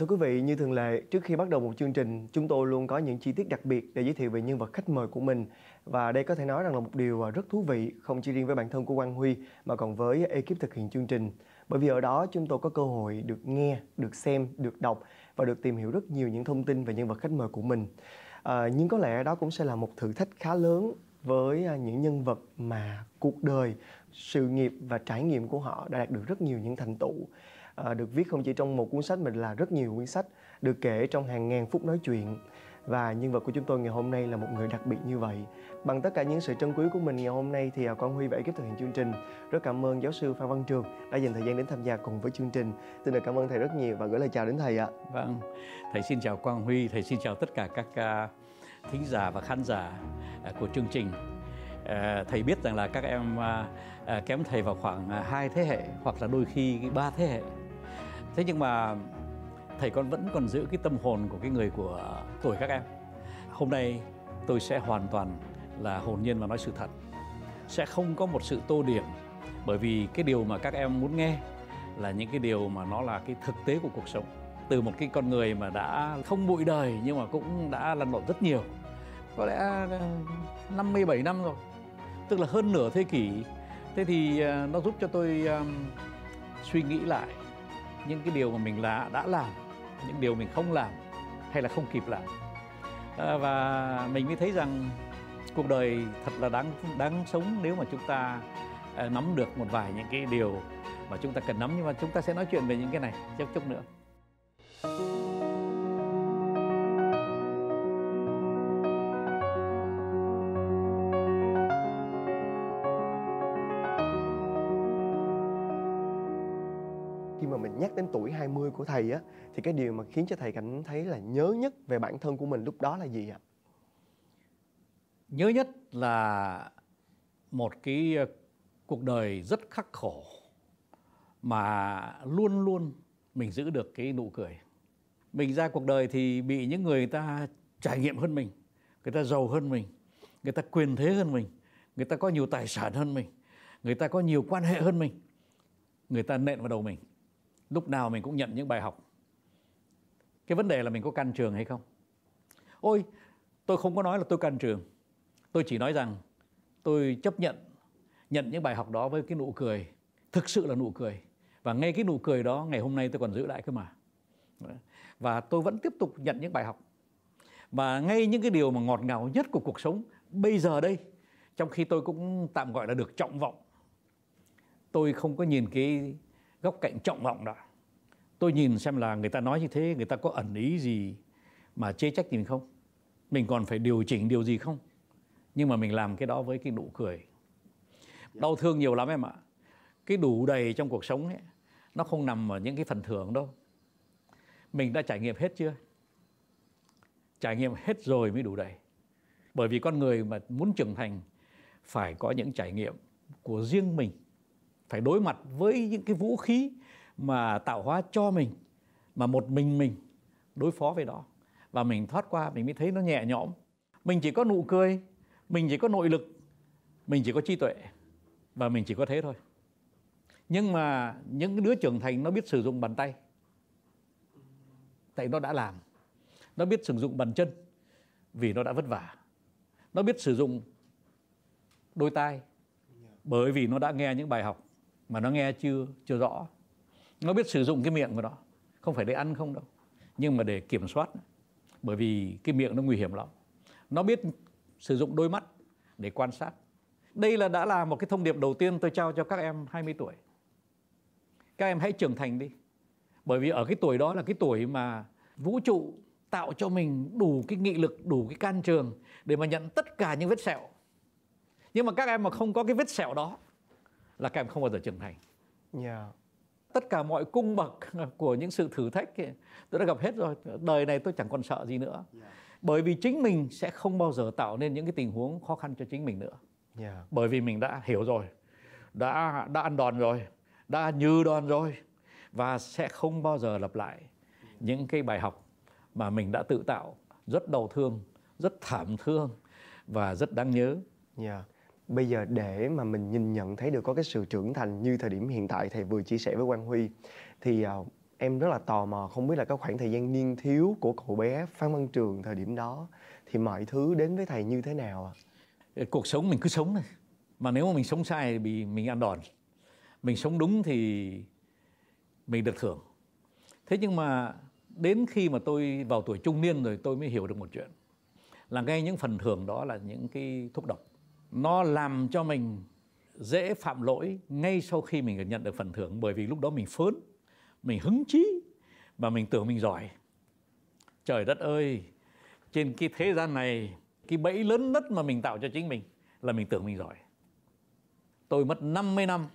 Thưa quý vị, như thường lệ, trước khi bắt đầu một chương trình, chúng tôi luôn có những chi tiết đặc biệt để giới thiệu về nhân vật khách mời của mình. Và đây có thể nói rằng là một điều à, rất thú vị, không chỉ riêng với bản thân của Quang Huy mà còn với ekip thực hiện chương trình. Bởi vì ở đó chúng tôi có cơ hội được nghe, được xem, được đọc và được tìm hiểu rất nhiều những thông tin về nhân vật khách mời của mình. À, nhưng có lẽ đó cũng sẽ là một thử thách khá lớn với à, những nhân vật mà cuộc đời, sự nghiệp và trải nghiệm của họ đã đạt được rất nhiều những thành tựu. À, được viết không chỉ trong một cuốn sách mà là rất nhiều cuốn sách được kể trong hàng ngàn phút nói chuyện. Và nhân vật của chúng tôi ngày hôm nay là một người đặc biệt như vậy bằng tất cả những sự trân quý của mình ngày hôm nay thì à, con Huy và ekip thực hiện chương trình. Rất cảm ơn giáo sư Phan Văn Trường đã dành thời gian đến tham gia cùng với chương trình. Xin được cảm ơn thầy rất nhiều và gửi lời chào đến thầy ạ. Vâng. Thầy xin chào Quang Huy, thầy xin chào tất cả các à, thính giả và khán giả à, của chương trình. Thầy biết rằng là các em kém thầy vào khoảng hai thế hệ hoặc là đôi khi ba thế hệ. Thế nhưng mà thầy con vẫn còn giữ cái tâm hồn của cái người của tuổi các em. Hôm nay tôi sẽ hoàn toàn là hồn nhiên và nói sự thật. Sẽ không có một sự tô điểm bởi vì cái điều mà các em muốn nghe là những cái điều mà nó là cái thực tế của cuộc sống. Từ một cái con người mà đã không bụi đời nhưng mà cũng đã lăn lộn rất nhiều. Có lẽ ờ, 57 năm rồi tức là hơn nửa thế kỷ. Thế thì ờ, nó giúp cho tôi um, suy nghĩ lại những cái điều mà mình là đã làm những điều mình không làm hay là không kịp làm. À, và mình mới thấy rằng cuộc đời thật là đáng đáng sống nếu mà chúng ta uh, nắm được một vài những cái điều mà chúng ta cần nắm nhưng mà chúng ta sẽ nói chuyện về những cái này chút chút nữa khi mà mình nhắc đến tuổi 20 của thầy á thì cái điều mà khiến cho thầy cảm thấy là nhớ nhất về bản thân của mình lúc đó là gì ạ? Nhớ nhất là một cái ờ, cuộc đời rất khắc khổ mà luôn luôn mình giữ được cái nụ cười. Mình ra cuộc đời thì bị những người ta trải nghiệm hơn mình, người ta giàu hơn mình, người ta quyền thế hơn mình, người ta có nhiều tài sản hơn mình, người ta có nhiều quan hệ hơn mình. Người ta nện vào đầu mình lúc nào mình cũng nhận những bài học cái vấn đề là mình có can trường hay không ôi tôi không có nói là tôi can trường tôi chỉ nói rằng tôi chấp nhận nhận những bài học đó với cái nụ cười, thực sự là nụ cười. Và ngay cái nụ cười đó ngày hôm nay tôi còn giữ lại cơ mà. Và tôi vẫn tiếp tục nhận những bài học. Và ngay những cái điều mà ngọt ngào nhất của cuộc sống bây giờ đây, trong khi tôi cũng tạm gọi là được trọng vọng, tôi không có nhìn cái góc cạnh trọng vọng đó. Tôi nhìn xem là người ta nói như thế, người ta có ẩn ý gì mà chê trách mình không? Mình còn phải điều chỉnh điều gì không? Nhưng mà mình làm cái đó với cái nụ cười. Đau thương nhiều lắm em ạ. Cái đủ đầy trong cuộc sống ấy, nó không nằm ở những cái phần thưởng đâu. Mình đã trải nghiệm hết chưa? Trải nghiệm hết rồi mới đủ đầy. Bởi vì con người mà muốn trưởng thành, phải có những trải nghiệm của riêng mình. Phải đối mặt với những cái vũ khí mà tạo hóa cho mình, mà một mình mình đối phó với đó. Và mình thoát qua, mình mới thấy nó nhẹ nhõm. Mình chỉ có nụ cười mình chỉ có nội lực, mình chỉ có trí tuệ và mình chỉ có thế thôi. Nhưng mà những đứa trưởng thành nó biết sử dụng bàn tay. Tại nó đã làm. Nó biết sử dụng bàn chân vì nó đã vất vả. Nó biết sử dụng đôi tai bởi vì nó đã nghe những bài học mà nó nghe chưa chưa rõ. Nó biết sử dụng cái miệng của nó. Không phải để ăn không đâu, nhưng mà để kiểm soát. Bởi vì cái miệng nó nguy hiểm lắm. Nó biết sử dụng đôi mắt để quan sát. Đây là đã là một cái thông điệp đầu tiên tôi trao cho các em 20 tuổi. Các em hãy trưởng thành đi. Bởi vì ở cái tuổi đó là cái tuổi mà vũ trụ tạo cho mình đủ cái nghị lực đủ cái can trường để mà nhận tất cả những vết sẹo. Nhưng mà các em mà không có cái vết sẹo đó là các em không bao giờ trưởng thành. Yeah. Tất cả mọi cung bậc của những sự thử thách ấy, tôi đã gặp hết rồi. Đời này tôi chẳng còn sợ gì nữa. Yeah. Bởi vì chính mình sẽ không bao giờ tạo nên những cái tình huống khó khăn cho chính mình nữa yeah. Bởi vì mình đã hiểu rồi đã đã ăn đòn rồi đã như đòn rồi và sẽ không bao giờ lặp lại những cái bài học mà mình đã tự tạo rất đau thương rất thảm thương và rất đáng nhớ yeah. bây giờ để mà mình nhìn nhận thấy được có cái sự trưởng thành như thời điểm hiện tại thầy vừa chia sẻ với quang huy thì uh, em rất là tò mò không biết là cái khoảng thời gian niên thiếu của cậu bé phan văn trường thời điểm đó thì mọi thứ đến với thầy như thế nào ạ? À? cuộc sống mình cứ sống thôi. Mà nếu mà mình sống sai thì bị, mình ăn đòn. Mình sống đúng thì mình được thưởng. Thế nhưng mà đến khi mà tôi vào tuổi trung niên rồi tôi mới hiểu được một chuyện. Là ngay những phần thưởng đó là những cái thuốc độc. Nó làm cho mình dễ phạm lỗi ngay sau khi mình nhận được phần thưởng bởi vì lúc đó mình phớn mình hứng chí và mình tưởng mình giỏi. Trời đất ơi, trên cái thế gian này, cái bẫy lớn nhất mà mình tạo cho chính mình là mình tưởng mình giỏi. Tôi mất 50 năm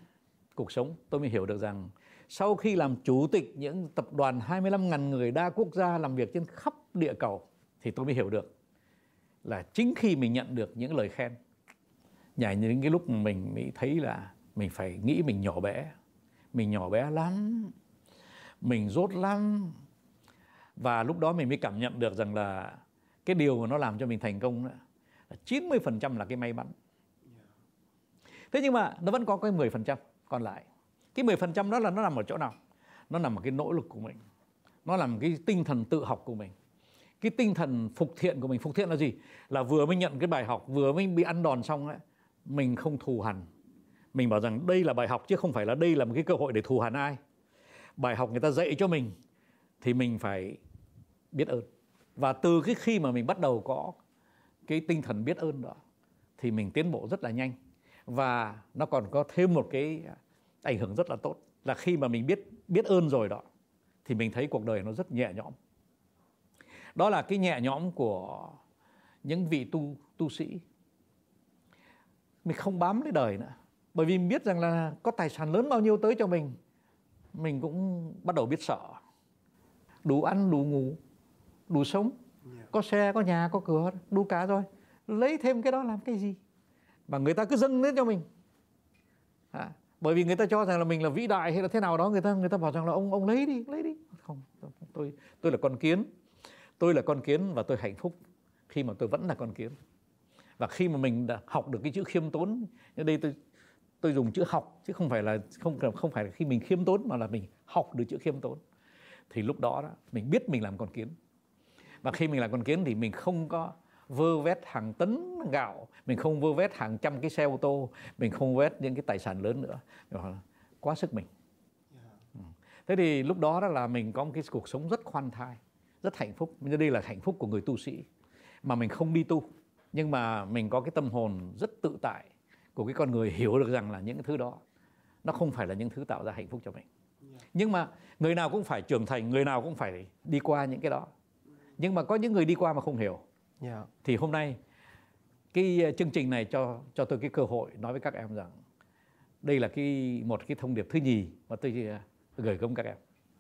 cuộc sống, tôi mới hiểu được rằng sau khi làm chủ tịch những tập đoàn 25.000 người đa quốc gia làm việc trên khắp địa cầu thì tôi mới hiểu được là chính khi mình nhận được những lời khen nhảy những cái lúc mình mới thấy là mình phải nghĩ mình nhỏ bé, mình nhỏ bé lắm mình rốt lắm. Và lúc đó mình mới cảm nhận được rằng là cái điều mà nó làm cho mình thành công đó, là 90% là cái may mắn. Thế nhưng mà nó vẫn có cái 10% còn lại. Cái 10% đó là nó nằm ở chỗ nào? Nó nằm ở cái nỗ lực của mình. Nó nằm cái tinh thần tự học của mình. Cái tinh thần phục thiện của mình. Phục thiện là gì? Là vừa mới nhận cái bài học vừa mới bị ăn đòn xong ấy mình không thù hằn. Mình bảo rằng đây là bài học chứ không phải là đây là một cái cơ hội để thù hằn ai bài học người ta dạy cho mình thì mình phải biết ơn. Và từ cái khi mà mình bắt đầu có cái tinh thần biết ơn đó thì mình tiến bộ rất là nhanh. Và nó còn có thêm một cái ảnh hưởng rất là tốt là khi mà mình biết biết ơn rồi đó thì mình thấy cuộc đời nó rất nhẹ nhõm. Đó là cái nhẹ nhõm của những vị tu tu sĩ. Mình không bám lấy đời nữa. Bởi vì mình biết rằng là có tài sản lớn bao nhiêu tới cho mình mình cũng bắt đầu biết sợ. Đủ ăn đủ ngủ đủ sống. Có xe có nhà có cửa đủ cả rồi. Lấy thêm cái đó làm cái gì? Mà người ta cứ dâng lên cho mình. À, bởi vì người ta cho rằng là mình là vĩ đại hay là thế nào đó người ta người ta bảo rằng là ông ông lấy đi lấy đi. Không tôi tôi là con kiến. Tôi là con kiến và tôi hạnh phúc khi mà tôi vẫn là con kiến. Và khi mà mình đã học được cái chữ khiêm tốn ở đây tôi tôi dùng chữ học chứ không phải là không không phải là khi mình khiêm tốn mà là mình học được chữ khiêm tốn. Thì lúc đó, đó mình biết mình làm con kiến. Và khi mình làm con kiến thì mình không có vơ vét hàng tấn gạo mình không vơ vét hàng trăm cái xe ô tô mình không vét những cái tài sản lớn nữa. Quá sức mình. Ừ. thế thì lúc đó đó là mình có một cái cuộc sống rất khoan thai rất hạnh phúc. Nhưng đây là hạnh phúc của người tu sĩ mà mình không đi tu. Nhưng mà mình có cái tâm hồn rất tự tại của cái con người hiểu được rằng là những cái thứ đó nó không phải là những thứ tạo ra hạnh phúc cho mình. Nhưng mà người nào cũng phải trưởng thành người nào cũng phải đi qua những cái đó. Nhưng mà có những người đi qua mà không hiểu. Yeah. Thì hôm nay cái ờ, chương trình này cho cho tôi cái cơ hội nói với các em rằng đây là cái một cái thông điệp thứ nhì mà tôi ờ, gửi gắm các em.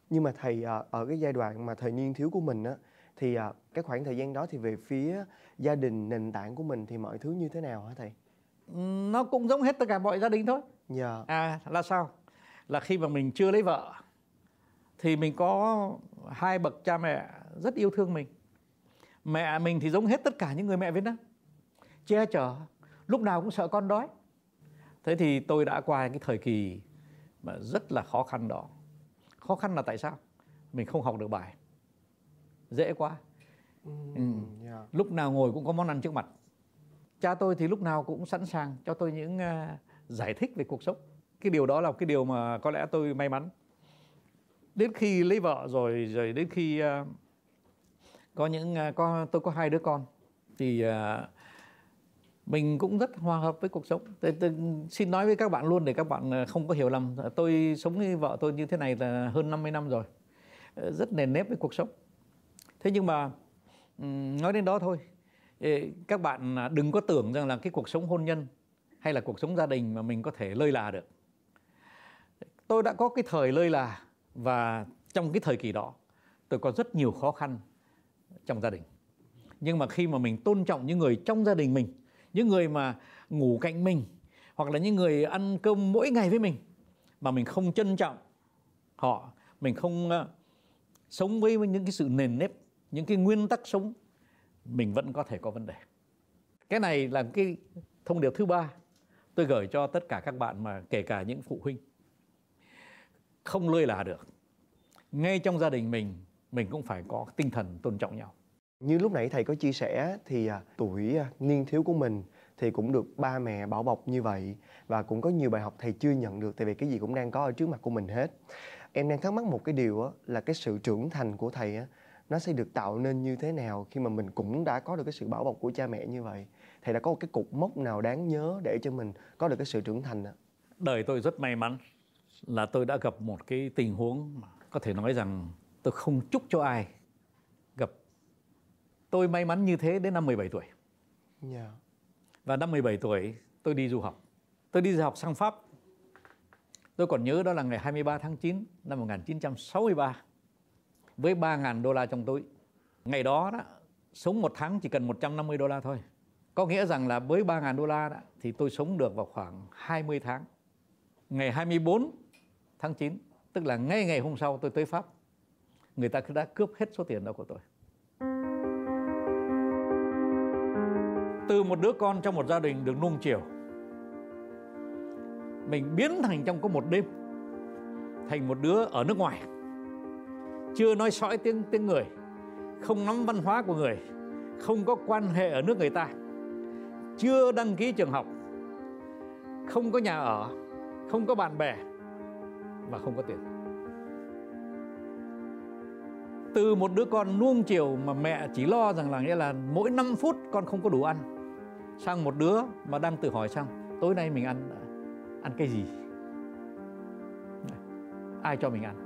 Nhưng mà thầy ờ, ở cái giai đoạn mà thời niên thiếu của mình á thì cái khoảng thời gian đó thì về phía gia đình nền tảng của mình thì mọi thứ như thế nào hả thầy nó cũng giống hết tất cả mọi gia đình thôi. Dạ. Yeah. à là sao? Là khi mà mình chưa lấy vợ thì mình có hai bậc cha mẹ rất yêu thương mình. Mẹ mình thì giống hết tất cả những người mẹ Việt Nam. Che chở lúc nào cũng sợ con đói. Thế thì tôi đã qua cái thời kỳ mà rất là khó khăn đó. Khó khăn là tại sao? Mình không học được bài. Dễ quá. Ừ. yeah. lúc nào ngồi cũng có món ăn trước mặt cha tôi thì lúc nào cũng sẵn sàng cho tôi những uh, giải thích về cuộc sống. Cái điều đó là cái điều mà có lẽ tôi may mắn. Đến khi lấy vợ rồi rồi đến khi uh, có những uh, có tôi có hai đứa con thì uh, mình cũng rất hòa hợp với cuộc sống. Tôi, tôi xin nói với các bạn luôn để các bạn không có hiểu lầm. Tôi sống với vợ tôi như thế này là hơn 50 năm rồi rất nền nếp với cuộc sống. Thế nhưng mà nói đến đó thôi các bạn à, đừng có tưởng rằng là cái cuộc sống hôn nhân hay là cuộc sống gia đình mà mình có thể lơi là được. Tôi đã có cái thời lơi là và trong cái thời kỳ đó tôi có rất nhiều khó khăn trong gia đình. Nhưng mà khi mà mình tôn trọng những người trong gia đình mình những người mà ngủ cạnh mình hoặc là những người ăn cơm mỗi ngày với mình mà mình không trân trọng họ mình không uh, sống với những cái sự nền nếp những cái nguyên tắc sống mình vẫn có thể có vấn đề. Cái này là cái thông điệp thứ ba tôi gửi cho tất cả các bạn mà kể cả những phụ huynh. Không lơi là được. Ngay trong gia đình mình mình cũng phải có tinh thần tôn trọng nhau. Như lúc nãy thầy có chia sẻ thì à, tuổi à, niên thiếu của mình thì cũng được ba mẹ bảo bọc như vậy và cũng có nhiều bài học thầy chưa nhận được tại vì cái gì cũng đang có ở trước mặt của mình hết. Em đang thắc mắc một cái điều là cái sự trưởng thành của thầy nó sẽ được tạo nên như thế nào khi mà mình cũng đã có được cái sự bảo bọc của cha mẹ như vậy? Thầy đã có một cái cục mốc nào đáng nhớ để cho mình có được cái sự trưởng thành ạ? Đời tôi rất may mắn là tôi đã gặp một cái tình huống có thể nói rằng tôi không chúc cho ai gặp tôi may mắn như thế đến năm 17 tuổi. Yeah. và năm 17 tuổi tôi đi du học. Tôi đi du học sang Pháp. Tôi còn nhớ đó là ngày 23 tháng 9 năm 1963 với 3.000 đô la trong túi. Ngày đó đó sống một tháng chỉ cần 150 đô la thôi. Có nghĩa rằng là với 3.000 đô la đó, thì tôi sống được vào khoảng 20 tháng. Ngày 24 tháng 9 tức là ngay ngày hôm sau tôi tới Pháp người ta đã cướp hết số tiền đó của tôi. Từ một đứa con trong một gia đình được nuông chiều mình biến thành trong có một đêm thành một đứa ở nước ngoài chưa nói sõi tiếng tiếng người. Không nắm văn hóa của người. Không có quan hệ ở nước người ta. Chưa đăng ký trường học. Không có nhà ở. Không có bạn bè. Và không có tiền. Từ một đứa con nuông chiều mà mẹ chỉ lo rằng là nghĩa là mỗi 5 phút con không có đủ ăn, sang một đứa mà đang tự hỏi sang, tối nay mình ăn ăn cái gì? Ai cho mình ăn?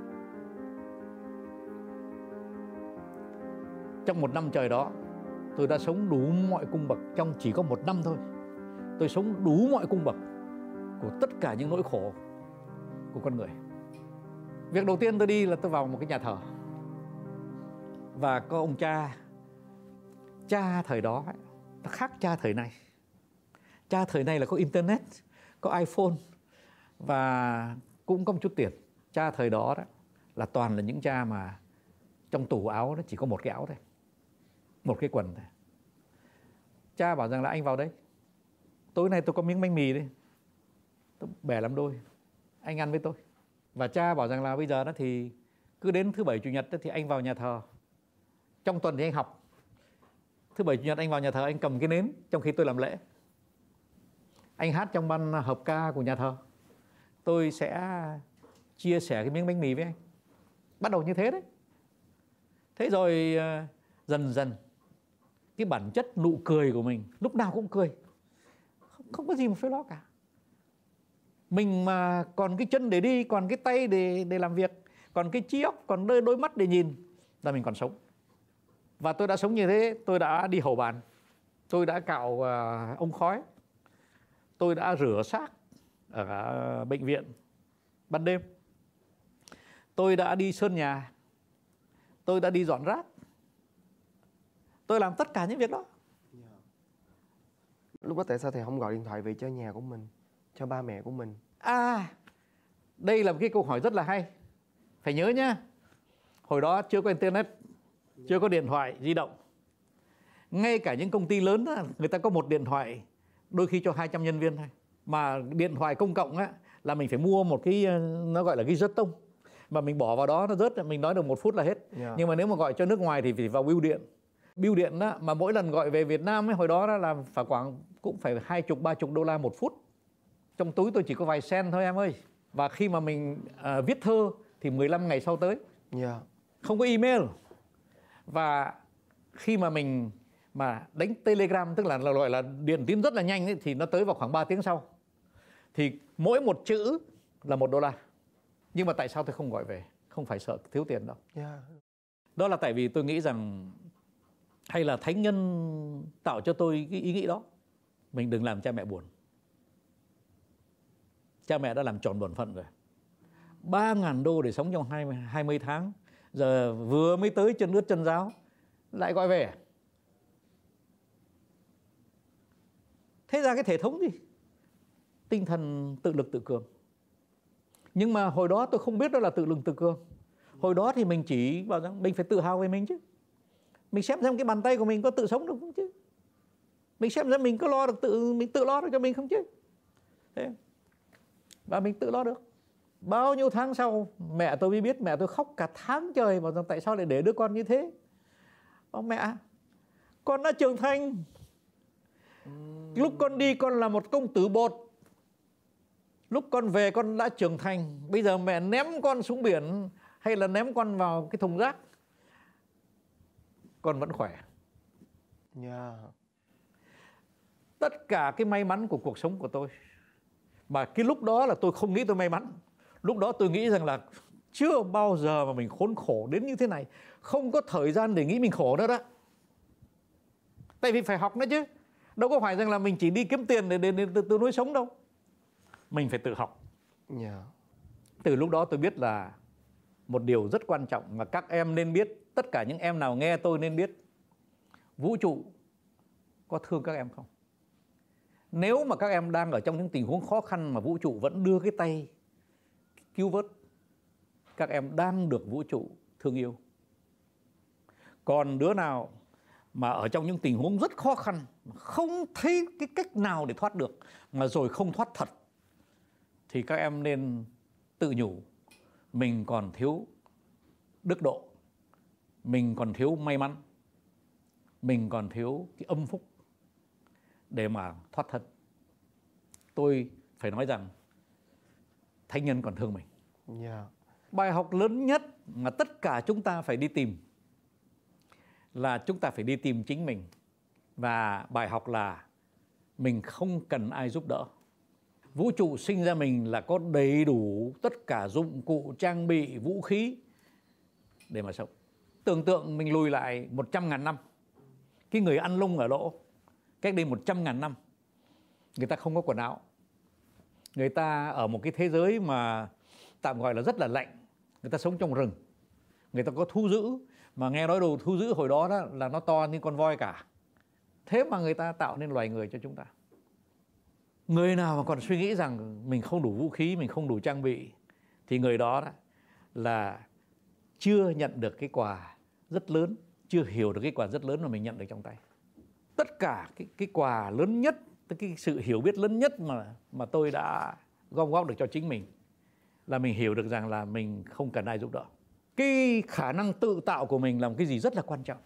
Trong một năm trời đó, tôi đã sống đủ mọi cung bậc, trong chỉ có một năm thôi. Tôi sống đủ mọi cung bậc của tất cả những nỗi khổ của con người. Việc đầu tiên tôi đi là tôi vào một cái nhà thờ. Và có ông cha cha thời đó nó khác cha thời nay cha thời nay là có internet, có iphone và cũng có một chút tiền. Cha thời đó đó là toàn là những cha mà trong tủ áo nó chỉ có một cái áo thôi một cái quần thôi cha bảo rằng là anh vào đây. Tối nay tôi có miếng bánh mì đấy. Tôi bẻ làm đôi. Anh ăn với tôi. Và cha bảo rằng là bây giờ đó thì cứ đến thứ bảy chủ nhật đó thì anh vào nhà thờ. Trong tuần thì anh học. Thứ bảy chủ nhật anh vào nhà thờ, anh cầm cái nến trong khi tôi làm lễ. Anh hát trong ban hợp ca của nhà thờ. Tôi sẽ chia sẻ cái miếng bánh mì với anh. Bắt đầu như thế đấy. Thế rồi ờ, dần dần cái bản chất nụ cười của mình lúc nào cũng cười. Không, không có gì mà phải lo cả. Mình mà còn cái chân để đi còn cái tay để để làm việc còn cái trí óc còn đôi đôi mắt để nhìn là mình còn sống. Và tôi đã sống như thế tôi đã đi hầu bàn tôi đã cạo à, uh, ông khói tôi đã rửa xác ở bệnh viện ban đêm tôi đã đi sơn nhà tôi đã đi dọn rác tôi làm tất cả những việc đó. Lúc đó tại sao thầy không gọi điện thoại về cho nhà của mình cho ba mẹ của mình? À đây là một cái câu hỏi rất là hay. Phải nhớ nhá hồi đó chưa có internet chưa có điện thoại di động. Ngay cả những công ty lớn đó, người ta có một điện thoại đôi khi cho 200 nhân viên thôi. Mà điện thoại công cộng á là mình phải mua một cái nó gọi là cái rất tông. Mà mình bỏ vào đó nó rớt mình nói được một phút là hết. Yeah. nhưng mà nếu mà gọi cho nước ngoài thì phải vào bưu điện bưu điện đó mà mỗi lần gọi về Việt Nam ấy hồi đó, đó là phải khoảng cũng phải hai chục ba chục đô la một phút. Trong túi tôi chỉ có vài sen thôi em ơi. Và khi mà mình uh, viết thơ thì 15 ngày sau tới. Yeah. không có email. Và khi mà mình mà đánh telegram tức là, gọi là điện tín rất là nhanh ấy, thì nó tới vào khoảng 3 tiếng sau. Thì mỗi một chữ là một đô la. Nhưng mà tại sao tôi không gọi về? Không phải sợ thiếu tiền đâu. Yeah. đó là tại vì tôi nghĩ rằng hay là thánh nhân tạo cho tôi cái ý nghĩ đó mình đừng làm cha mẹ buồn. Cha mẹ đã làm tròn bổn phận rồi. Ba ngàn đô để sống trong 20, 20 tháng giờ vừa mới tới chân ướt chân giáo lại gọi về. Thế ra cái thể thống gì? Tinh thần tự lực tự cường. Nhưng mà hồi đó tôi không biết đó là tự lực tự cường. Hồi đó thì mình chỉ bảo rằng mình phải tự hào về mình chứ mình xem xem cái bàn tay của mình có tự sống được không chứ? Mình xem xem mình có lo được tự, mình tự lo được cho mình không chứ? Thế. và mình tự lo được. Bao nhiêu tháng sau, mẹ tôi mới biết mẹ tôi khóc cả tháng trời bảo rằng tại sao lại để đứa con như thế? Ông mẹ, con đã trưởng thành. Lúc con đi, con là một công tử bột. Lúc con về, con đã trưởng thành. Bây giờ mẹ ném con xuống biển hay là ném con vào cái thùng rác? Con vẫn khỏe. Yeah. tất cả cái may mắn của cuộc sống của tôi. Mà cái lúc đó là tôi không nghĩ tôi may mắn. Lúc đó tôi nghĩ rằng là chưa bao giờ mà mình khốn khổ đến như thế này. Không có thời gian để nghĩ mình khổ nữa đó. Tại vì phải học nữa chứ. Đâu có phải rằng là mình chỉ đi kiếm tiền để để, để, để tự nuôi sống đâu. Mình phải tự học. Yeah. từ lúc đó tôi biết là một điều rất quan trọng mà các em nên biết tất cả những em nào nghe tôi nên biết vũ trụ có thương các em không? Nếu mà các em đang ở trong những tình huống khó khăn mà vũ trụ vẫn đưa cái tay cứu vớt, các em đang được vũ trụ thương yêu. Còn đứa nào mà ở trong những tình huống rất khó khăn không thấy cái cách nào để thoát được, mà rồi không thoát thật, thì các em nên tự nhủ mình còn thiếu đức độ mình còn thiếu may mắn. Mình còn thiếu cái âm phúc để mà thoát thân. Tôi phải nói rằng thánh nhân còn thương mình. Yeah. bài học lớn nhất mà tất cả chúng ta phải đi tìm là chúng ta phải đi tìm chính mình. Và bài học là mình không cần ai giúp đỡ. Vũ trụ sinh ra mình là có đầy đủ tất cả dụng cụ trang bị vũ khí để mà sống tưởng tượng mình lùi lại 100 ngàn năm cái người ăn lung ở lỗ cách đây 100 ngàn năm người ta không có quần áo. Người ta ở một cái thế giới mà tạm gọi là rất là lạnh người ta sống trong rừng. Người ta có thu giữ mà nghe nói đồ thu giữ hồi đó, đó là nó to như con voi cả. Thế mà người ta tạo nên loài người cho chúng ta. Người nào mà còn suy nghĩ rằng mình không đủ vũ khí mình không đủ trang bị thì người đó, đó là chưa nhận được cái quà rất lớn chưa hiểu được cái quà rất lớn mà mình nhận được trong tay tất cả cái cái quà lớn nhất cái sự hiểu biết lớn nhất mà mà tôi đã gom góp được cho chính mình là mình hiểu được rằng là mình không cần ai giúp đỡ cái khả năng tự tạo của mình là một cái gì rất là quan trọng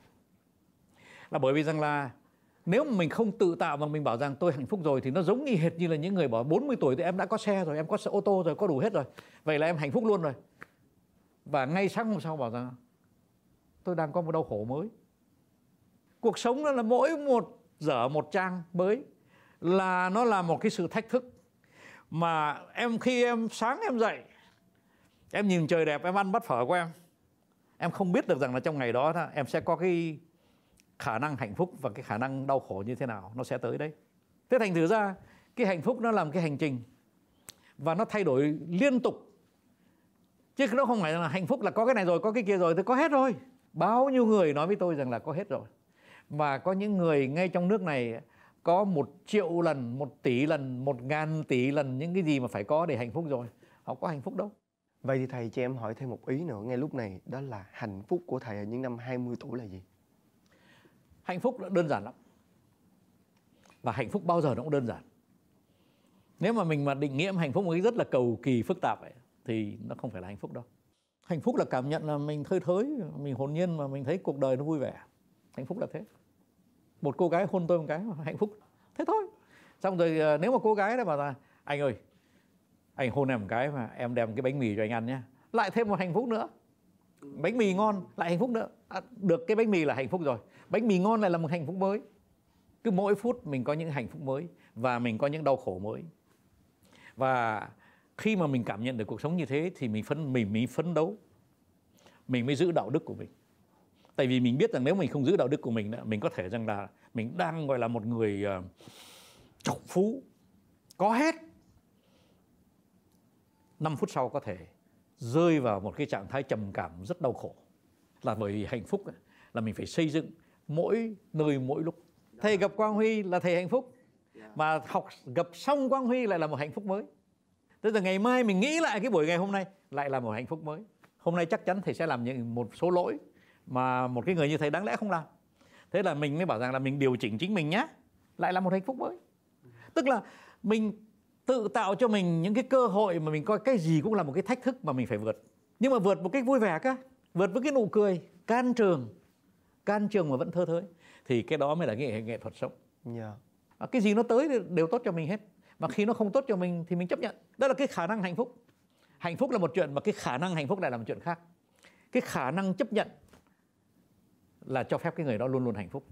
là bởi vì rằng là nếu mà mình không tự tạo mà mình bảo rằng tôi hạnh phúc rồi thì nó giống như hệt như là những người bảo 40 tuổi thì em đã có xe rồi, em có xe ô tô rồi, có đủ hết rồi. Vậy là em hạnh phúc luôn rồi. Và ngay sáng hôm sau bảo rằng tôi đang có một đau khổ mới. Cuộc sống nó là mỗi một dở một trang mới là nó là một cái sự thách thức. Mà em khi em sáng em dậy, em nhìn trời đẹp, em ăn bát phở của em em không biết được rằng là trong ngày đó em sẽ có cái khả năng hạnh phúc và cái khả năng đau khổ như thế nào, nó sẽ tới đấy. Thế thành thử ra, cái hạnh phúc nó làm cái hành trình và nó thay đổi liên tục. Chứ nó không phải là hạnh phúc là có cái này rồi, có cái kia rồi, thì có hết rồi bao nhiêu người nói với tôi rằng là có hết rồi. Và có những người ngay trong nước này có một triệu lần một tỷ lần một ngàn tỷ lần những cái gì mà phải có để hạnh phúc rồi. Họ có hạnh phúc đâu. Vậy thì thầy cho em hỏi thêm một ý nữa. Ngay lúc này đó là hạnh phúc của thầy ở những năm 20 tuổi là gì? hạnh phúc đơn giản lắm. Và hạnh phúc bao giờ nó cũng đơn giản. Nếu mà mình mà định nghĩa hạnh phúc một cái rất là cầu kỳ phức tạp ấy, thì nó không phải là hạnh phúc đâu hạnh phúc là cảm nhận là mình thơi thới mình hồn nhiên mà mình thấy cuộc đời nó vui vẻ. Hạnh phúc là thế. Một cô gái hôn tôi một cái hạnh phúc. Thế thôi. Xong rồi ờ, nếu mà cô gái đó bảo là anh ơi anh hôn em một cái mà em đem cái bánh mì cho anh ăn nhé lại thêm một hạnh phúc nữa. Bánh mì ngon lại hạnh phúc nữa. À, được cái bánh mì là hạnh phúc rồi. Bánh mì ngon lại là một hạnh phúc mới. Cứ mỗi phút mình có những hạnh phúc mới và mình có những đau khổ mới. Và khi mà mình cảm nhận được cuộc sống như thế thì mình phấn mình mới phấn đấu. Mình mới giữ đạo đức của mình. Tại vì mình biết rằng nếu mình không giữ đạo đức của mình mình có thể rằng là mình đang gọi là một người uh, trọc phú. Có hết. 5 phút sau có thể rơi vào một cái trạng thái trầm cảm rất đau khổ. Là bởi vì hạnh phúc là mình phải xây dựng mỗi nơi mỗi lúc. Thầy gặp quang huy là thầy hạnh phúc. Mà học gặp xong quang huy lại là một hạnh phúc mới tức là ngày mai mình nghĩ lại cái buổi ngày hôm nay lại là một hạnh phúc mới. Hôm nay chắc chắn thầy sẽ làm những một số lỗi mà một cái người như thầy đáng lẽ không làm. Thế là mình mới bảo rằng là mình điều chỉnh chính mình nhé lại là một hạnh phúc mới. Tức là mình tự tạo cho mình những cái cơ hội mà mình coi cái gì cũng là một cái thách thức mà mình phải vượt. Nhưng mà vượt một cách vui vẻ cả vượt với cái nụ cười can trường can trường mà vẫn thơ thới. Thì cái đó mới là nghệ nghệ thuật sống. Dạ. À, cái gì nó tới đều tốt cho mình hết và khi nó không tốt cho mình thì mình chấp nhận đó là cái khả năng hạnh phúc hạnh phúc là một chuyện mà cái khả năng hạnh phúc lại là một chuyện khác cái khả năng chấp nhận là cho phép cái người đó luôn luôn hạnh phúc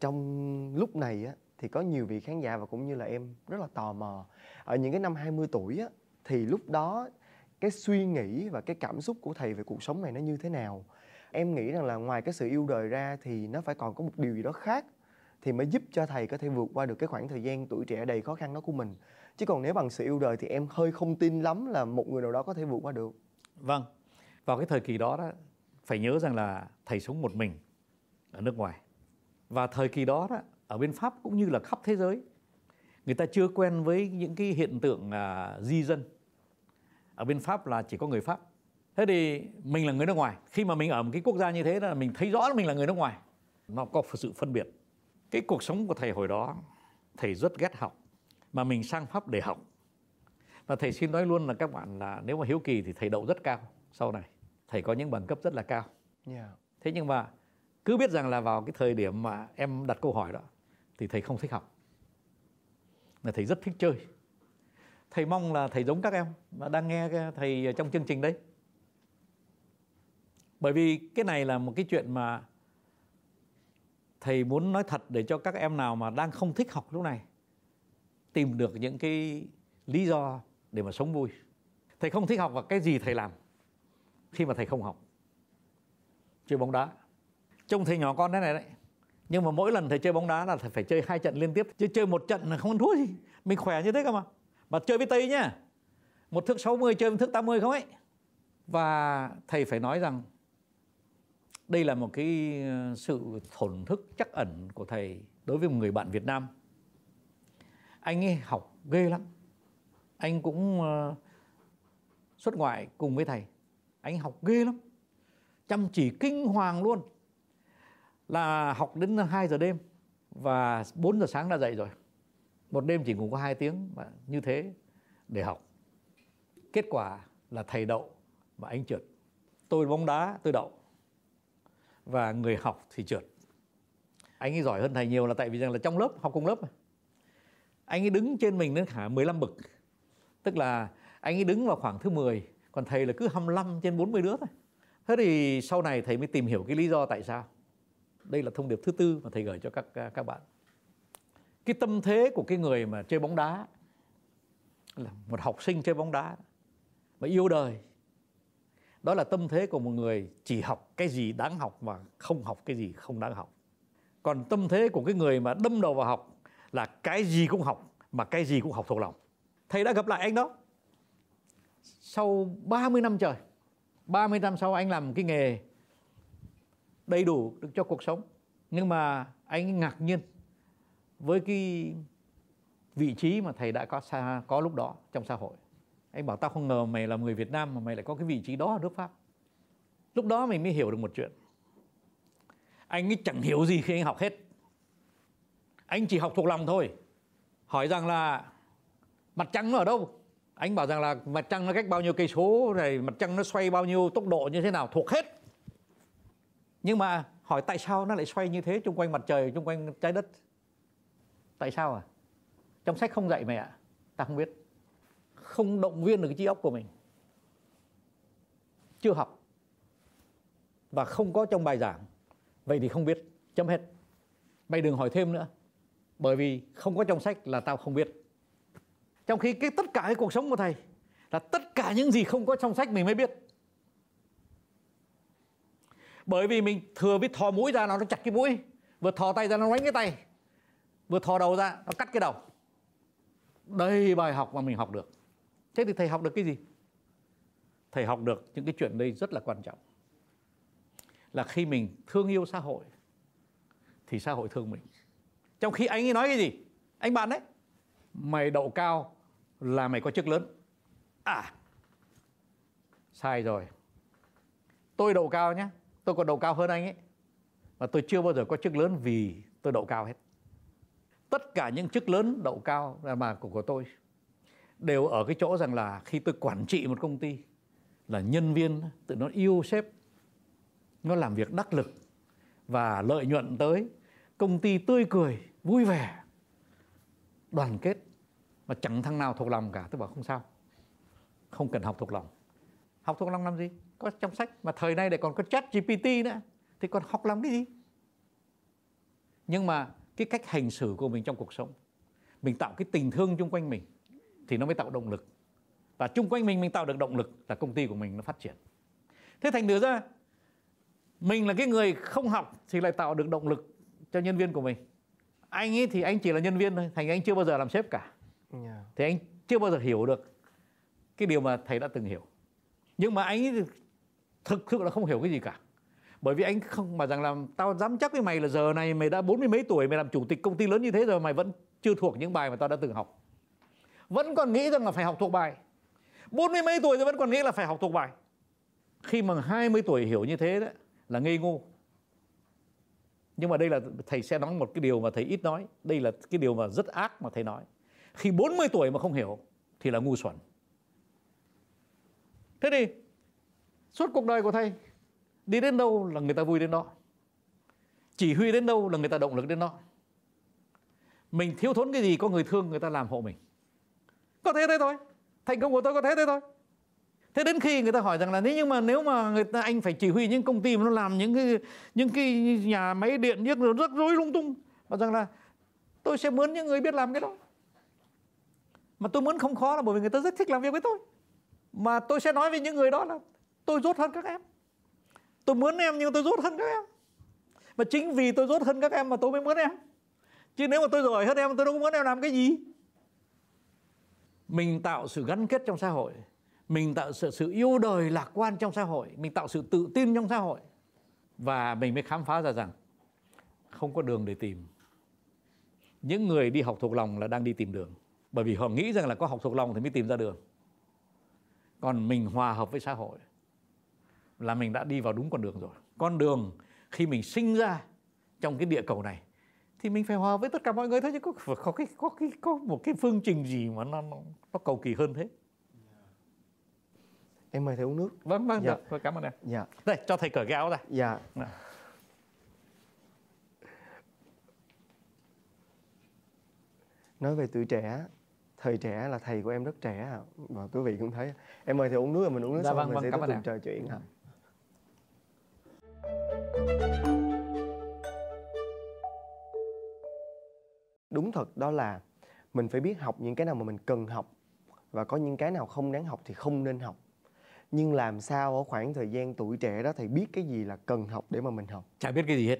Trong lúc này á, thì có nhiều vị khán giả và cũng như là em rất là tò mò. Ở những cái năm 20 tuổi á, thì lúc đó cái suy nghĩ và cái cảm xúc của thầy về cuộc sống này nó như thế nào? Em nghĩ rằng là ngoài cái sự yêu đời ra thì nó phải còn có một điều gì đó khác thì mới giúp cho thầy có thể vượt qua được cái khoảng thời gian tuổi trẻ đầy khó khăn đó của mình. Chứ còn nếu bằng sự yêu đời thì em hơi không tin lắm là một người nào đó có thể vượt qua được. vâng vào cái thời kỳ đó đó phải nhớ rằng là thầy sống một mình ở nước ngoài và thời kỳ đó đó ở bên pháp cũng như là khắp thế giới người ta chưa quen với những cái hiện tượng à, di dân ở bên pháp là chỉ có người pháp thế thì mình là người nước ngoài. Khi mà mình ở một cái quốc gia như thế là mình thấy rõ là mình là người nước ngoài. Nó có sự phân biệt. Cái cuộc sống của thầy hồi đó thầy rất ghét học mà mình sang pháp để học. Và thầy xin nói luôn là các bạn là nếu mà hiếu kỳ thì thầy đậu rất cao sau này. Thầy có những bằng cấp rất là cao. Dạ. thế nhưng mà cứ biết rằng là vào cái thời điểm mà em đặt câu hỏi đó thì thầy không thích học. Là thầy rất thích chơi. Thầy mong là thầy giống các em. Mà đang nghe thầy trong chương trình đấy bởi vì cái này là một cái chuyện mà thầy muốn nói thật để cho các em nào mà đang không thích học lúc này tìm được những cái lý do để mà sống vui. Thầy không thích học và cái gì thầy làm khi mà thầy không học? Chơi bóng đá. Trông thầy nhỏ con thế này đấy. Nhưng mà mỗi lần thầy chơi bóng đá là thầy phải chơi hai trận liên tiếp. Chứ chơi một trận là không ăn thua gì. Mình khỏe như thế cơ mà. Mà chơi với tây nhá. Một thước 60 chơi với thước 80 không ấy. Và thầy phải nói rằng đây là một cái ờ, sự thổn thức, chắc ẩn của thầy đối với một người bạn Việt Nam. Anh ấy học ghê lắm. Anh cũng ờ, xuất ngoại cùng với thầy. Anh học ghê lắm. Chăm chỉ kinh hoàng luôn. Là học đến 2 giờ đêm và 4 giờ sáng đã dậy rồi. Một đêm chỉ ngủ có 2 tiếng mà như thế để học. Kết quả là thầy đậu và anh trượt. Tôi bóng đá, tôi đậu và người học thì trượt. Anh ấy giỏi hơn thầy nhiều là tại vì rằng là trong lớp, học cùng lớp mà. anh ấy đứng trên mình đến cả 15 bậc. Tức là anh ấy đứng vào khoảng thứ 10 còn thầy là cứ 25 trên 40 đứa thôi. Thế thì sau này thầy mới tìm hiểu cái lý do tại sao. Đây là thông điệp thứ tư mà thầy gửi cho các à, các bạn. Cái tâm thế của cái người mà chơi bóng đá, là một học sinh chơi bóng đá mà yêu đời đó là tâm thế của một người chỉ học cái gì đáng học và không học cái gì không đáng học. Còn tâm thế của cái người mà đâm đầu vào học là cái gì cũng học mà cái gì cũng học thuộc lòng. Thầy đã gặp lại anh đó. Sau 30 năm trời 30 năm sau anh làm cái nghề đầy đủ được cho cuộc sống. Nhưng mà anh ngạc nhiên với cái vị trí mà thầy đã có xa, có lúc đó trong xã hội anh bảo tao không ngờ mày là người Việt Nam mà mày lại có cái vị trí đó ở nước Pháp. Lúc đó mình mới hiểu được một chuyện. Anh ấy chẳng hiểu gì khi anh học hết. Anh chỉ học thuộc lòng thôi. Hỏi rằng là mặt trăng nó ở đâu? Anh bảo rằng là mặt trăng nó cách bao nhiêu cây số này mặt trăng nó xoay bao nhiêu tốc độ như thế nào, thuộc hết. Nhưng mà hỏi tại sao nó lại xoay như thế chung quanh mặt trời, chung quanh trái đất? Tại sao à? Trong sách không dạy mày ạ. À? ta không biết không động viên được cái trí óc của mình. Chưa học và không có trong bài giảng. Vậy thì không biết, chấm hết. Mày đừng hỏi thêm nữa, bởi vì không có trong sách là tao không biết. Trong khi cái tất cả cái cuộc sống của thầy là tất cả những gì không có trong sách mình mới biết. Bởi vì mình thừa biết thò mũi ra, nó nó chặt cái mũi, vừa thò tay ra, nó đánh cái tay, vừa thò đầu ra, nó cắt cái đầu. Đây bài học mà mình học được thế thì thầy học được cái gì? Thầy học được những cái chuyện đây rất là quan trọng. Là khi mình thương yêu xã hội thì xã hội thương mình. Trong khi anh ấy nói cái gì? Anh bạn đấy mày đậu cao là mày có chức lớn. À sai rồi. Tôi đậu cao nhé tôi còn đậu cao hơn anh ấy. Và tôi chưa bao giờ có chức lớn vì tôi đậu cao hết. Tất cả những chức lớn đậu cao là mà của, của tôi đều ở cái chỗ rằng là khi tôi quản trị một công ty là nhân viên, tự nó yêu sếp, nó làm việc đắc lực và lợi nhuận tới, công ty tươi cười, vui vẻ, đoàn kết, mà chẳng thằng nào thuộc lòng cả. Tôi bảo không sao, không cần học thuộc lòng. Học thuộc lòng làm gì? Có trong sách, mà thời nay lại còn có chat GPT nữa. Thì còn học làm cái gì? Nhưng mà cái cách hành xử của mình trong cuộc sống, mình tạo cái tình thương chung quanh mình thì nó mới tạo động lực. Và chung quanh mình mình tạo được động lực là công ty của mình nó phát triển. Thế thành thử ra mình là cái người không học thì lại tạo được động lực cho nhân viên của mình. Anh ấy thì anh chỉ là nhân viên thôi thành anh chưa bao giờ làm sếp cả. Yeah. thì anh chưa bao giờ hiểu được cái điều mà thầy đã từng hiểu. Nhưng mà anh ấy thực sự là không hiểu cái gì cả. Bởi vì anh không mà rằng là tao dám chắc với mày là giờ này mày đã bốn mươi mấy tuổi mày làm chủ tịch công ty lớn như thế rồi mày vẫn chưa thuộc những bài mà tao đã từng học vẫn còn nghĩ rằng là phải học thuộc bài. Bốn mươi mấy tuổi rồi vẫn còn nghĩ là phải học thuộc bài. Khi mà 20 tuổi hiểu như thế đấy là ngây ngô. Nhưng mà đây là thầy sẽ nói một cái điều mà thầy ít nói. Đây là cái điều mà rất ác mà thầy nói. Khi 40 tuổi mà không hiểu, thì là ngu xuẩn. Thế thì, suốt cuộc đời của thầy, đi đến đâu là người ta vui đến đó. Chỉ huy đến đâu là người ta động lực đến đó. Mình thiếu thốn cái gì có người thương, người ta làm hộ mình có thế thế thôi. Thành công của tôi có thế thế thôi. Thế đến khi người ta hỏi rằng là nếu nhưng mà nếu mà người ta, anh phải chỉ huy những công ty mà nó làm những cái những cái nhà máy điện nhất rất rối lung tung và rằng là tôi sẽ muốn những người biết làm cái đó. Mà tôi muốn không khó là bởi vì người ta rất thích làm việc với tôi. Mà tôi sẽ nói với những người đó là tôi rốt hơn các em. Tôi muốn em nhưng tôi rốt hơn các em. Mà chính vì tôi rốt hơn các em mà tôi mới muốn em. Chứ nếu mà tôi giỏi hơn em, tôi đâu muốn em làm cái gì mình tạo sự gắn kết trong xã hội. Mình tạo sự, sự yêu đời lạc quan trong xã hội. Mình tạo sự tự tin trong xã hội. Và mình mới khám phá ra rằng không có đường để tìm. Những người đi học thuộc lòng là đang đi tìm đường. Bởi vì họ nghĩ rằng là có học thuộc lòng thì mới tìm ra đường. Còn mình hòa hợp với xã hội là mình đã đi vào đúng con đường rồi. Con đường khi mình sinh ra trong cái địa cầu này thì mình phải hòa với tất cả mọi người thôi chứ có có cái có cái có một cái phương trình gì mà nó nó, nó cầu kỳ hơn thế? Em mời thầy uống nước. Vâng vâng dạ. được cảm ơn em dạ. Đây cho thầy cởi cái áo ra. Dạ. Nào. nói về tuổi trẻ thời trẻ là thầy của em rất trẻ và quý vị cũng thấy. Em mời thầy uống nước rồi mình uống nước dạ, xong vâng, mình vâng, sẽ tiếp tục trò chuyện hả đúng thật, đó là mình phải biết học những cái nào mà mình cần học và có những cái nào không đáng học thì không nên học. Nhưng làm sao ở khoảng thời gian tuổi trẻ đó thầy biết cái gì là cần học để mà mình học? Chả biết cái gì hết.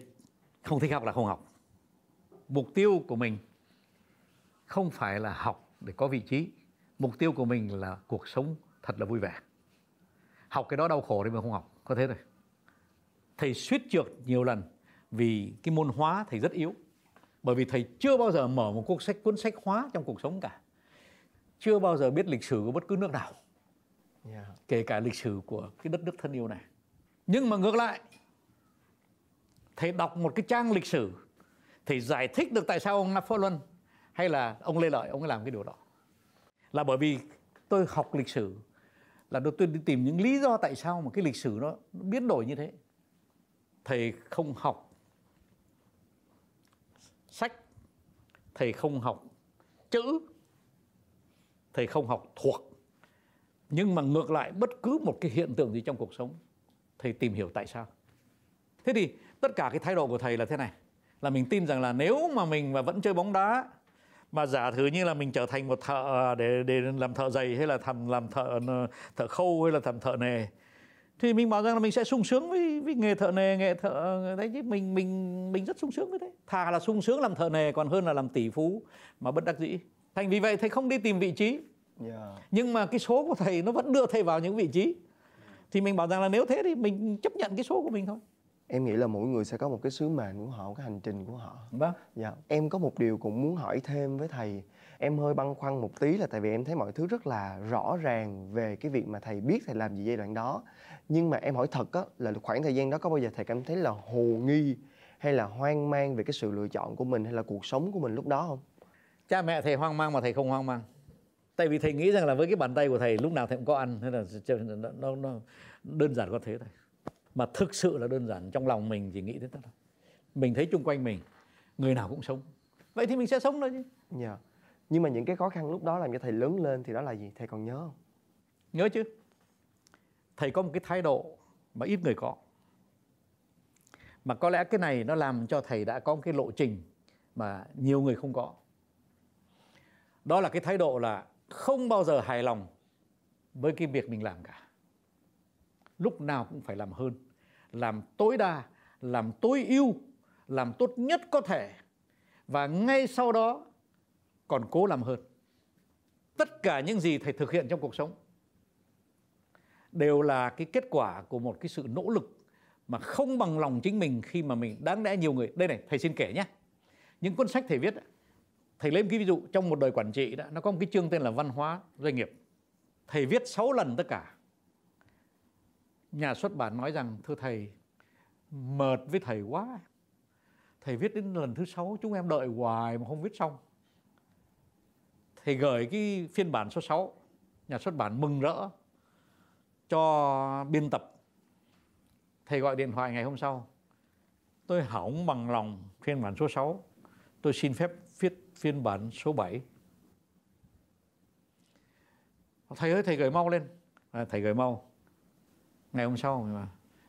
Không thích học là không học. Mục tiêu của mình không phải là học để có vị trí. Mục tiêu của mình là cuộc sống thật là vui vẻ. Học cái đó đau khổ thì mình không học. Có thế thôi. Thầy suýt trượt nhiều lần vì cái môn hóa thầy rất yếu bởi vì thầy chưa bao giờ mở một cuốn sách cuốn sách hóa trong cuộc sống cả. Chưa bao giờ biết lịch sử của bất cứ nước nào. Yeah. kể cả lịch sử của cái đất nước thân yêu này. Nhưng mà ngược lại thầy đọc một cái trang lịch sử. Thầy giải thích được tại sao ông Napoleon hay là ông Lê Lợi ông ấy làm cái điều đó. Là bởi vì tôi học lịch sử là tôi đi tìm những lý do tại sao mà cái lịch sử nó biến đổi như thế. Thầy không học sách, thầy không học chữ, thầy không học thuộc. Nhưng mà ngược lại, bất cứ một cái hiện tượng gì trong cuộc sống, thầy tìm hiểu tại sao. Thế thì tất cả cái thái độ của thầy là thế này. Là mình tin rằng là nếu mà mình mà vẫn chơi bóng đá, mà giả thử như là mình trở thành một thợ à, để để làm thợ giày, hay là thầm, làm thợ ờ, thợ khâu, hay là thầm thợ nề thì mình bảo rằng là mình sẽ sung sướng với, với nghề thợ nề nghề thợ đấy chứ mình mình mình rất sung sướng với thế. Thà là sung sướng làm thợ nề còn hơn là làm tỷ phú mà bất đắc dĩ. Thành vì vậy thầy không đi tìm vị trí. Yeah. nhưng mà cái số của thầy nó vẫn đưa thầy vào những vị trí. Thì mình bảo rằng là nếu thế thì mình chấp nhận cái số của mình thôi. Em nghĩ là mỗi người sẽ có một cái sứ mệnh của họ cái hành trình của họ. Vâng. Dạ. Em có một điều cũng muốn hỏi thêm với thầy. Em hơi băn khoăn một tí là tại vì em thấy mọi thứ rất là rõ ràng về cái việc mà thầy biết thầy làm gì giai đoạn đó nhưng mà em hỏi thật á là khoảng thời gian đó có bao giờ thầy cảm thấy là hồ nghi hay là hoang mang về cái sự lựa chọn của mình hay là cuộc sống của mình lúc đó không? Cha mẹ thầy hoang mang mà thầy không hoang mang. Tại vì thầy nghĩ rằng là với cái bàn tay của thầy lúc nào thầy cũng có ăn thế là nó, nó, đơn giản có thế thôi. Mà thực sự là đơn giản trong lòng mình chỉ nghĩ thế thôi mình thấy chung quanh mình người nào cũng sống. Vậy thì mình sẽ sống thôi chứ. Dạ. Yeah. nhưng mà những cái khó khăn lúc đó làm cho thầy lớn lên thì đó là gì? Thầy còn nhớ không? Nhớ chứ thầy có một cái thái độ mà ít người có. Mà có lẽ cái này nó làm cho thầy đã có một cái lộ trình mà nhiều người không có. Đó là cái thái độ là không bao giờ hài lòng với cái việc mình làm cả. Lúc nào cũng phải làm hơn, làm tối đa, làm tối ưu, làm tốt nhất có thể. Và ngay sau đó còn cố làm hơn. Tất cả những gì thầy thực hiện trong cuộc sống đều là cái kết quả của một cái sự nỗ lực mà không bằng lòng chính mình khi mà mình đáng lẽ nhiều người. Đây này, thầy xin kể nhé. Những cuốn sách thầy viết thầy lấy một cái ví dụ trong một đời quản trị đó, nó có một cái chương tên là văn hóa doanh nghiệp. Thầy viết 6 lần tất cả. Nhà xuất bản nói rằng, thưa thầy, mệt với thầy quá. Thầy viết đến lần thứ sáu, chúng em đợi hoài mà không viết xong. Thầy gửi cái phiên bản số 6 nhà xuất bản mừng rỡ cho biên tập. Thầy gọi điện thoại ngày hôm sau. Tôi hỏng bằng lòng phiên bản số 6 tôi xin phép viết phiên bản số 7 thầy ơi thầy gửi mau lên. À, thầy gửi mau. Ngày hôm sau mà.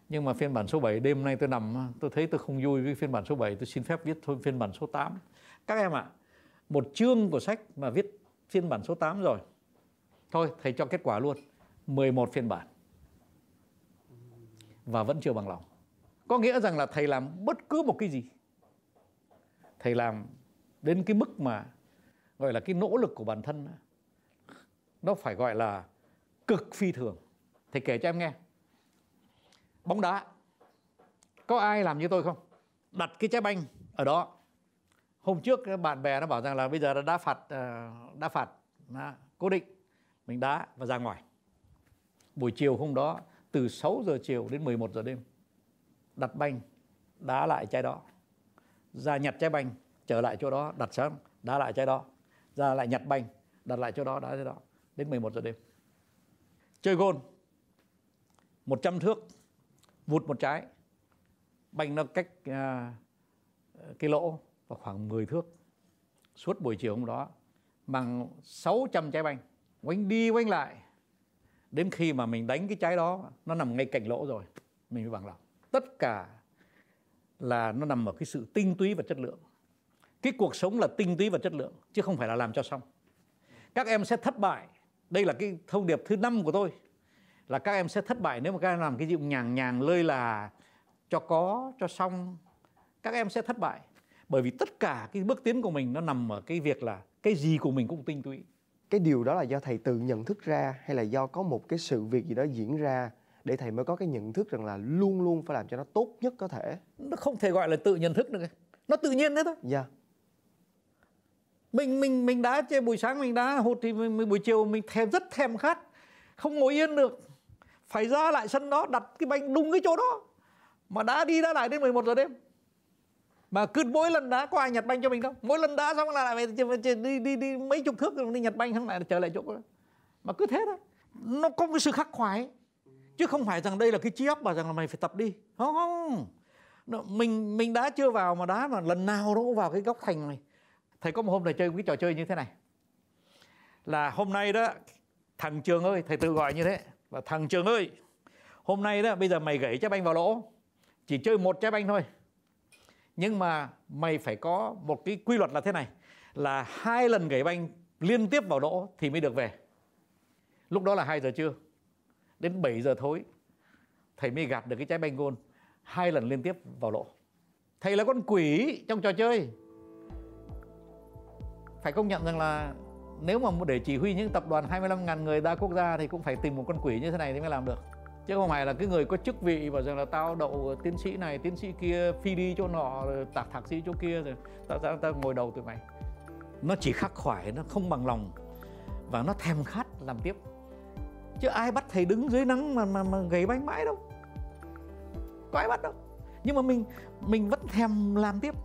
Nhưng mà phiên bản số 7 đêm nay tôi nằm tôi thấy tôi không vui với phiên bản số 7 tôi xin phép viết thôi phiên bản số 8 các em ạ à, một chương của sách mà viết phiên bản số 8 rồi. Thôi thầy cho kết quả luôn. 11 phiên bản và vẫn chưa bằng lòng. Có nghĩa rằng là thầy làm bất cứ một cái gì. Thầy làm đến cái mức mà gọi là cái nỗ lực của bản thân nó phải gọi là cực phi thường. Thầy kể cho em nghe. Bóng đá, có ai làm như tôi không? Đặt cái trái banh ở đó. Hôm trước bạn bè nó bảo rằng là bây giờ đã phạt ờ, đã phạt đã cố định. Mình đá và ra ngoài. Buổi chiều hôm đó từ 6 giờ chiều đến 11 giờ đêm. Đặt banh đá lại chai đó. Ra nhặt trái banh trở lại chỗ đó đặt sáng đá lại chai đó. Ra lại nhặt banh đặt lại chỗ đó đá trái đó. Đến 11 giờ đêm. Chơi gôn 100 thước vụt một trái. Banh nó cách uh, cái lỗ vào khoảng 10 thước. Suốt buổi chiều hôm đó bằng 600 trái banh. Quanh đi quanh lại đến khi mà mình đánh cái trái đó, nó nằm ngay cạnh lỗ rồi, mình mới bằng lòng. Tất cả là nó nằm ở cái sự tinh túy và chất lượng. Cái cuộc sống là tinh túy và chất lượng, chứ không phải là làm cho xong. Các em sẽ thất bại. Đây là cái thông điệp thứ năm của tôi, là các em sẽ thất bại nếu mà các em làm cái gì nhàng nhàng, lơi là, cho có, cho xong. Các em sẽ thất bại. Bởi vì tất cả cái bước tiến của mình nó nằm ở cái việc là cái gì của mình cũng tinh túy cái điều đó là do thầy tự nhận thức ra hay là do có một cái sự việc gì đó diễn ra để thầy mới có cái nhận thức rằng là luôn luôn phải làm cho nó tốt nhất có thể? Nó không thể gọi là tự nhận thức được nó tự nhiên đấy thôi. Dạ. Yeah. mình mình mình đá chơi buổi sáng mình đá hụt thì mình, buổi chiều mình thèm rất thèm khát. Không ngồi yên được. Phải ra lại sân đó đặt cái banh đúng cái chỗ đó. Mà đá đi đá lại đến 11 giờ đêm mà cứ mỗi lần đá có ai nhặt banh cho mình đâu mỗi lần đá xong là lại đi đi đi, đi mấy chục thước rồi đi nhặt banh xong lại trở lại chỗ đó. mà cứ thế thôi. Nó có cái sự khắc khoải. Chứ không phải rằng đây là cái trí óc mà rằng là mày phải tập đi. Không không. Mình mình đá chưa vào mà đá mà lần nào nó cũng vào cái góc thành này. Thầy có một hôm thầy chơi một cái trò chơi như thế này. Là hôm nay đó thằng trường ơi thầy tự gọi như thế. Và thằng trường ơi hôm nay đó bây giờ mày gãy trái banh vào lỗ. Chỉ chơi một trái banh thôi nhưng mà mày phải có một cái quy luật là thế này, là hai lần gãy banh liên tiếp vào đỗ thì mới được về. Lúc đó là 2 giờ trưa, đến 7 giờ thối, thầy mới gạt được cái trái banh gôn hai lần liên tiếp vào lỗ. Thầy là con quỷ trong trò chơi. Phải công nhận rằng là nếu mà để chỉ huy những tập đoàn 25.000 người đa quốc gia thì cũng phải tìm một con quỷ như thế này thì mới làm được chứ không phải là cái người có chức vị và rằng là tao đậu tiến sĩ này tiến sĩ kia phi đi chỗ nọ tạc thạc sĩ chỗ kia rồi tao tao, tao ngồi đầu tụi mày. Nó chỉ khắc khoải nó không bằng lòng. Và nó thèm khát làm tiếp. Chứ ai bắt thầy đứng dưới nắng mà mà, mà gầy bánh mãi đâu. Có ai bắt đâu. Nhưng mà mình mình vẫn thèm làm tiếp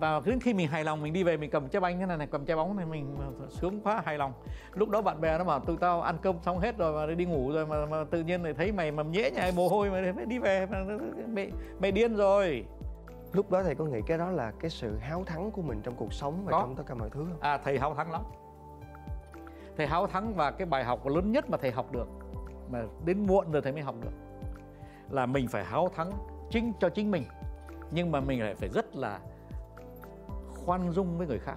và đến khi mình hài lòng mình đi về mình cầm trái bánh cái này này cầm trái bóng này mình sướng quá hài lòng. Lúc đó bạn bè nó bảo tụi tao ăn cơm xong hết rồi mà đi ngủ rồi mà, mà tự nhiên lại thấy mày mầm nhễ nhại mồ hôi mà phải đi về mà mày, mày điên rồi. Lúc đó thầy có nghĩ cái đó là cái sự háo thắng của mình trong cuộc sống và Có. trong tất cả mọi thứ không? À thầy háo thắng lắm. Thầy háo thắng và cái bài học lớn nhất mà thầy học được mà đến muộn rồi thầy mới học được là mình phải háo thắng chính cho chính mình. Nhưng mà mình lại phải rất là khoan dung với người khác.